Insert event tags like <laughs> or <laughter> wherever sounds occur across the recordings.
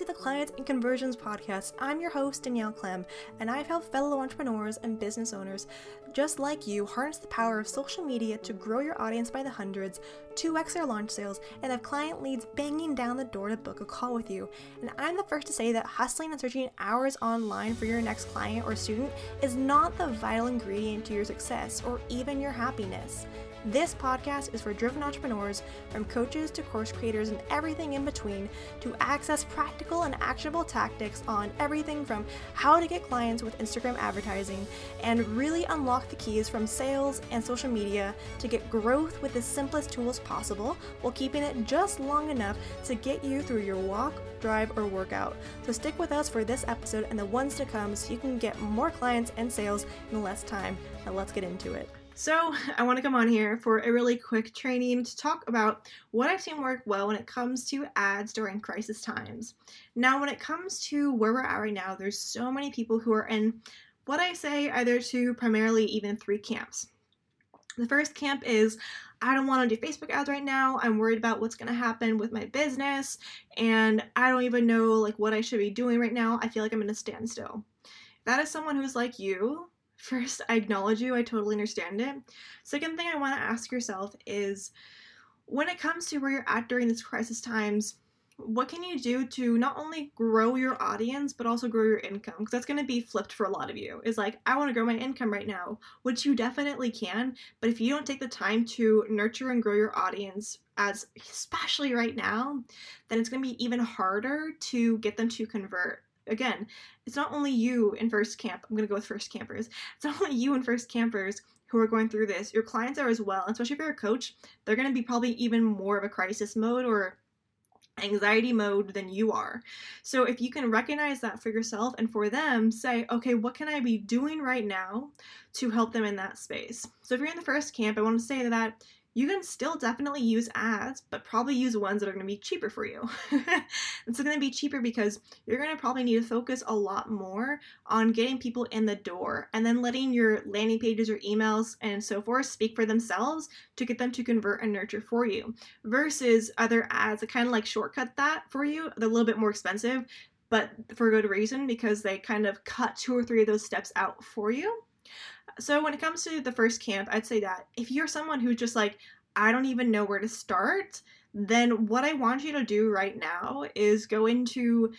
to the Clients and Conversions Podcast. I'm your host, Danielle Clem, and I've helped fellow entrepreneurs and business owners just like you harness the power of social media to grow your audience by the hundreds, 2x their launch sales, and have client leads banging down the door to book a call with you. And I'm the first to say that hustling and searching hours online for your next client or student is not the vital ingredient to your success or even your happiness. This podcast is for driven entrepreneurs, from coaches to course creators and everything in between, to access practical and actionable tactics on everything from how to get clients with Instagram advertising and really unlock the keys from sales and social media to get growth with the simplest tools possible while keeping it just long enough to get you through your walk, drive, or workout. So stick with us for this episode and the ones to come so you can get more clients and sales in less time. Now let's get into it. So, <laughs> I want to come on here for a really quick training to talk about what I've seen work well when it comes to ads during crisis times. Now, when it comes to where we're at right now, there's so many people who are in what I say either two, primarily even three camps. The first camp is I don't want to do Facebook ads right now. I'm worried about what's going to happen with my business and I don't even know like what I should be doing right now. I feel like I'm in a standstill. That is someone who's like you First, I acknowledge you, I totally understand it. Second thing I want to ask yourself is when it comes to where you're at during these crisis times, what can you do to not only grow your audience but also grow your income? Because that's going to be flipped for a lot of you. Is like i want to grow my income right now which you definitely can but if you don't take the time to nurture and grow your audience as especially right now then it's going to be even harder to get them to convert again, it's not only you in first camp. I'm going to go with first campers. It's not only you and first campers who are going through this. Your clients are as well. especially if you're a coach, they're going to be probably even more of a crisis mode or anxiety mode than you are. So if you can recognize that for yourself and for them, say, okay, what can I be doing right now to help them in that space? So if you're in the first camp, I want to say that you can still definitely use ads, but probably use ones that are going to be cheaper for you. <laughs> it's going to be cheaper because you're going to probably need to focus a lot more on getting people in the door and then letting your landing pages or emails and so forth speak for themselves to get them to convert and nurture for you versus other ads that kind of like shortcut that for you. They're a little bit more expensive, but for a good reason because they kind of cut two or three of those steps out for you. So when it comes to the first camp, I'd say that if you're someone who's just like, I don't even know where to start, then what I want you to do right now is go into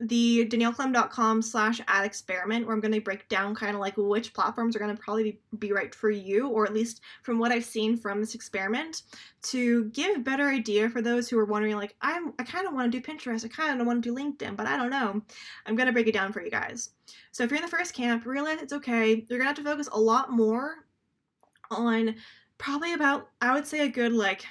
the danielleclem.com slash ad experiment where i'm going to break down kind of like which platforms are going to probably be right for you or at least from what i've seen from this experiment to give a better idea for those who are wondering like i'm i kind of want to do pinterest i kind of want to do linkedin but i don't know. I'm going to break it down for you guys. So if you're in the first camp realize it's okay. You're going to have to focus a lot more on probably about i would say a good like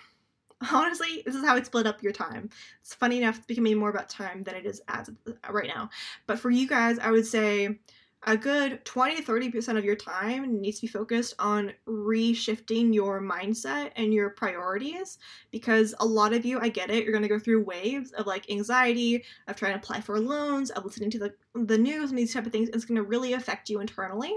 <laughs> honestly, this is how I split up your time. It's funny enough, it's becoming more about time than it is ads uh, right now. But for you guys, I would say a good 20 to 30% of your time needs to be focused on reshifting your mindset and your priorities because a lot of you, I get it, you're going to go through waves of like anxiety, of trying to apply for loans, of listening to the, the news and these type of things. It's going to really affect you internally.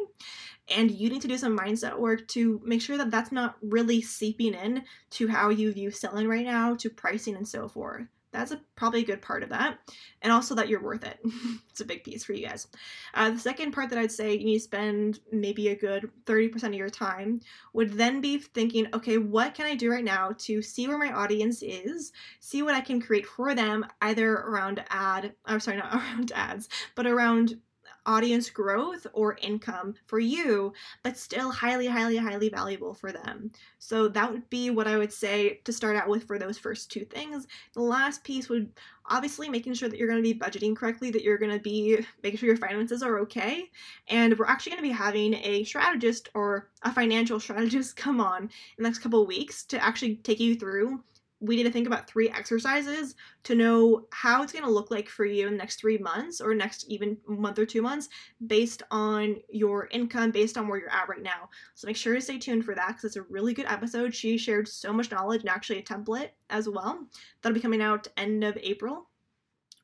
And you need to do some mindset work to make sure that that's not really seeping in to how you view selling right now, to pricing and so forth that's a, probably a good part of that. And also that you're worth it. <laughs> it's a big piece for you guys. Uh, the second part that I'd say you need to spend maybe a good 30% of your time would then be thinking, okay, what can I do right now to see where my audience is, see what I can create for them, either around ad, I'm sorry, not <laughs> around ads, but around audience growth or income for you, but still highly, highly, highly valuable for them. So that would be what I would say to start out with for those first two things. The last piece would obviously making sure that you're going to be budgeting correctly, that you're going to be making sure your finances are okay. And we're actually going to be having a strategist or a financial strategist <laughs> come on in the next couple weeks to actually take you through we need to think about three exercises to know how it's going to look like for you in the next three months or next even month or two months based on your income, based on where you're at right now. So make sure to stay tuned for that because it's a really good episode. She shared so much knowledge and actually a template as well. That'll be coming out end of April.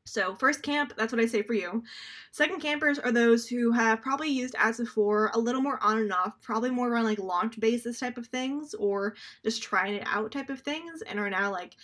So, first camp, that's what I say for you. Second campers are those who have probably used ads before, a little more on and off, probably more around like launch basis type of things or just trying it out type of things, and are now like,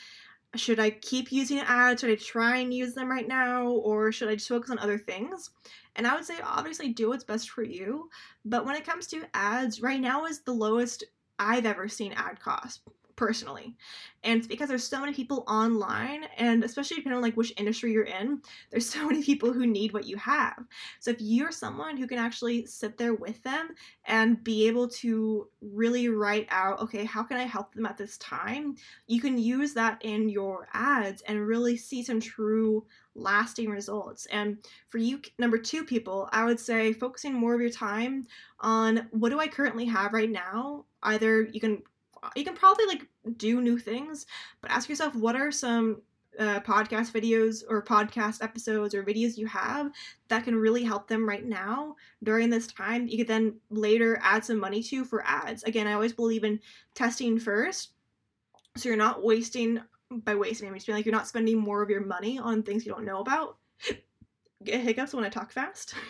should I keep using ads? Should I try and use them right now? Or should I just focus on other things? And I would say, obviously, do what's best for you. But when it comes to ads, right now is the lowest I've ever seen ad cost personally. And it's because there's so many people online and especially depending on like which industry you're in, there's <laughs> so many people who need what you have. So if you're someone who can actually sit there with them and be able to really write out, okay, how can I help them at this time? You can use that in your ads and really see some true lasting results. And for you, number two people, I would say focusing more of your time on what do I currently have right now. Either you can you can probably like do new things, but ask yourself what are some uh, podcast videos or podcast episodes or videos you have that can really help them right now during this time you could then later add some money to for ads? Again i always believe in testing first so you're not wasting by wasting i mean like you're not spending more of your money on things you don't know about. Get hiccups when i talk fast. <laughs>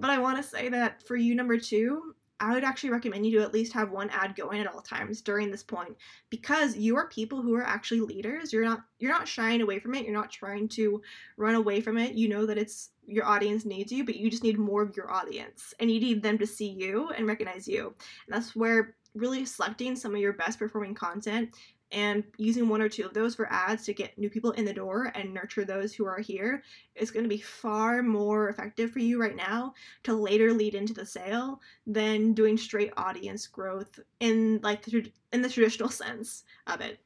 But i want to say that for you number two I would actually recommend you to at least have one ad going at all times during this point because you are people who are actually leaders. You're not you're not shying away from it. You're not trying to run away from it. You know that it's your audience needs you, but you just need more of your audience and you need them to see you and recognize you. And that's where really selecting some of your best performing content and using one or two of those for ads to get new people in the door and nurture those who are here is going to be far more effective for you right now to later lead into the sale than doing straight audience growth in like the, in the traditional <laughs> sense of it.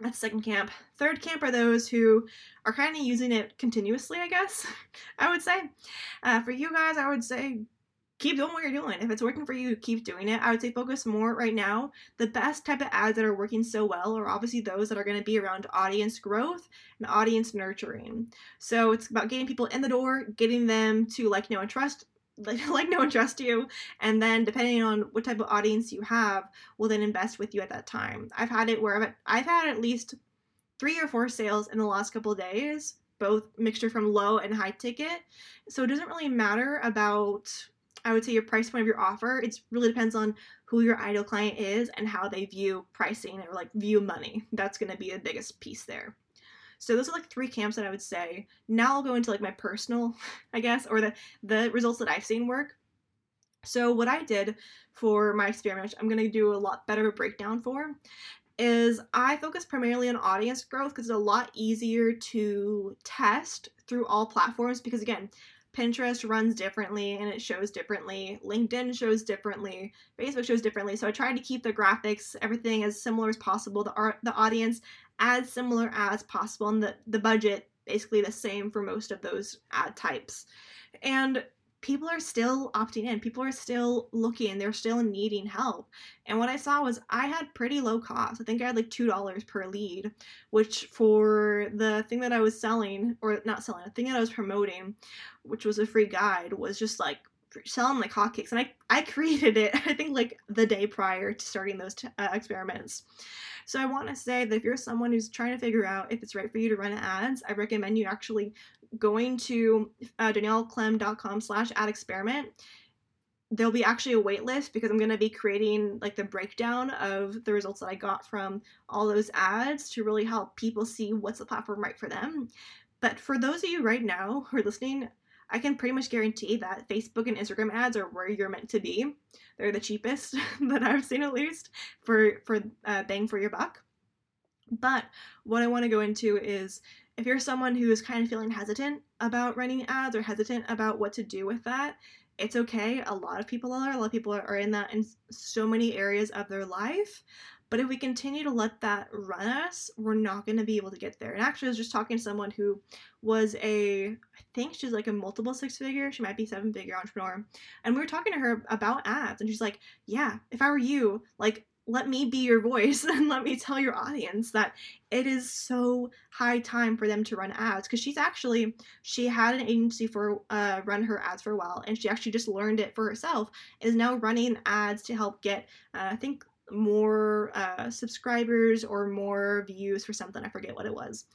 That's second camp. Third camp are those who are kind of using it continuously i guess <laughs> i would say. Uh, for you guys i would say keep doing what you're doing. If it's working for you, keep doing it. I would say focus more right now. The best type of ads that are working so well are obviously those that are going to be around audience growth and audience nurturing. So it's about getting people in the door, getting them to like, know, and trust. <laughs> Like, know and trust you and then depending on what type of audience you have will then invest with you at that time i've had it where i've, I've had at least three or four sales in the last couple days both mixture from low and high ticket so it doesn't really matter about I would say your price point of your offer. It really depends on who your ideal client is and how they view pricing or like view money. That's going to be the biggest piece there. So those are like three camps that I would say. Now I'll go into like my personal, I guess, or the the results that I've seen work. So what I did for my experiment, which I'm going to do a lot better of a breakdown for, is I focus primarily on audience growth because it's a lot easier to test through all platforms because again, Pinterest runs differently and it shows differently. LinkedIn shows differently. Facebook shows differently. So I tried to keep the graphics, everything as similar as possible. The art, the audience as similar as possible, and the the budget basically the same for most of those ad types. And people are still opting in. People are still looking. They're still needing help. And what I saw was I had pretty low cost. I think I had like $2 per lead, which for the thing that I was selling, or not selling, the thing that I was promoting, which was a free guide, was just like selling like hotcakes. And I, I <laughs> created it, I think, like the day prior to starting those t- uh, experiments. So I want to say that if you're someone who's trying to figure out if it's right for you to run ads, I recommend you actually going to uh, danielleclem.com slash ad experiment. There'll be actually a wait list because i'm going to be creating like the breakdown of the results that i got from all those ads to really help people see what's the platform right for them. But for those of you right now who are listening i can pretty much guarantee that facebook and instagram ads are where you're meant to be. They're the cheapest <laughs> that i've seen at least for for uh, bang for your buck. But what i want to go into is if you're someone who is kind of feeling hesitant about running ads or hesitant about what to do with that, it's okay. A lot of people are. A lot of people are in that in so many areas of their life. But if we continue to let that run us, we're not going to be able to get there. And actually, I was just talking to someone who was a, I think she's like a multiple six figure, she might be seven figure entrepreneur. And we were talking to her about ads. And she's like, yeah, if I were you, like, let me be your voice <laughs> and let me tell your audience that it is so high time for them to run ads because she's actually she had an agency for uh, run her ads for a while and she actually just learned it for herself is now running ads to help get uh, i think more uh, subscribers or more views for something i forget what it was.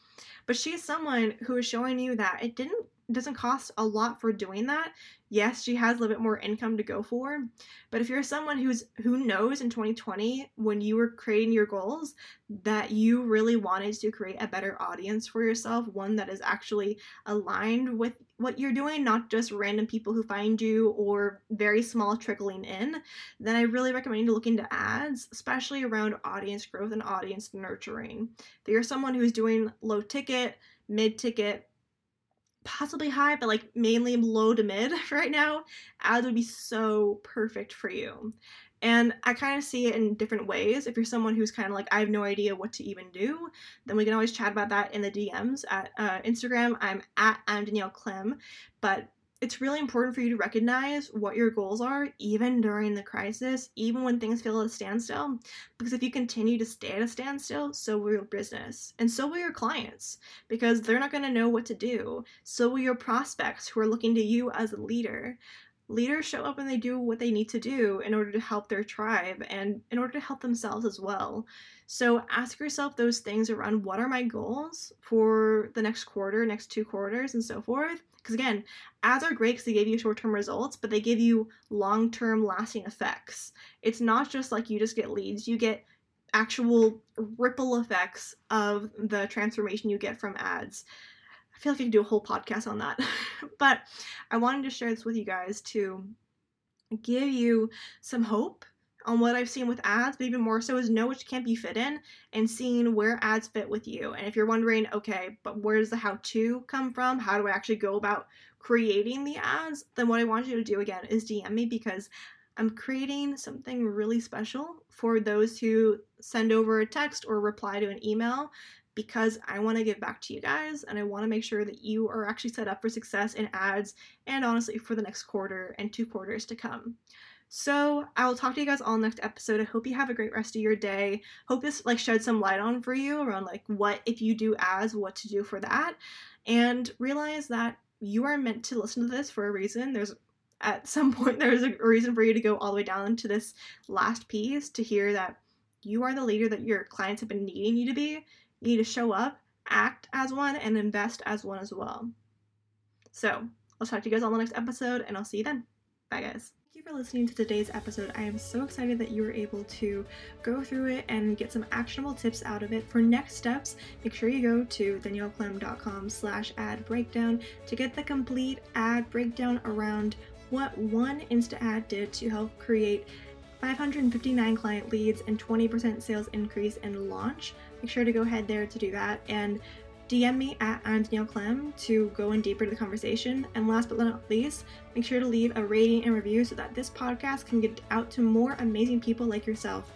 But she's someone who is showing you that it didn't doesn't cost a lot for doing that. Yes, she has a little bit more income to go for, but if you're someone who's who knows in 2020 when you were creating your goals that you really wanted to create a better audience for yourself, one that is actually aligned with what you're doing, not just random people who find you or very small trickling in, then I really recommend you look into ads, especially around audience growth and audience nurturing. If you're someone who's doing low ticket, mid ticket, possibly high, but like mainly low to mid <laughs> right now, ads would be so perfect for you. And I kind of see it in different ways. If you're someone who's kind of like, I have no idea what to even do, then we can always chat about that in the DMs at uh, Instagram. I'm at I'm Danielle Clem. But it's really important for you to recognize what your goals are, even during the crisis, even when things feel at a standstill. Because if you continue to stay at a standstill, so will your business, and so will your clients, because they're not going to know what to do. So will your prospects who are looking to you as a leader. Leaders show up and they do what they need to do in order to help their tribe and in order to help themselves as well. So ask yourself those things around what are my goals for the next quarter, next two quarters, and so forth because again, ads are great because they give you short term results, but they give you long term lasting effects. It's not just like you just get leads, you get actual ripple effects of the transformation you get from ads. I feel like I could do a whole podcast on that. <laughs> but I wanted to share this with you guys to give you some hope on what I've seen with ads, but even more so is know which camp you fit in and seeing where ads fit with you. And if you're wondering, okay, but where does the how to come from? How do I actually go about creating the ads? Then what I want you to do again is DM me because I'm creating something really special for those who send over a text or reply to an email because I want to give back to you guys and I want to make sure that you are actually set up for success in ads and honestly for the next quarter and two quarters to come. So I will talk to you guys all next episode. I hope you have a great rest of your day. Hope this like shed some light on for you around like what if you do as what to do for that, and realize that you are meant to listen to this for a reason. There's at some <laughs> point there's a reason for you to go all the way down to this last piece to hear that you are the leader that your clients have been needing you to be. You need to show up, act as one, and invest as one as well. So I'll talk to you guys on the next episode, and I'll see you then. Bye, guys. Thank you for listening to today's episode. I am so excited that you were able to go through it and get some actionable tips out of it. For next steps, make sure you go to danielleclem.com slash ad breakdown to get the complete ad breakdown around what one Insta ad did to help create 559 client leads and 20% sales increase in launch. Make sure to go ahead there to do that. And DM me at I'm Danielle Clem to go in deeper to the conversation. And last but not least, make sure to leave a rating and review so that this podcast can get out to more amazing people like yourself.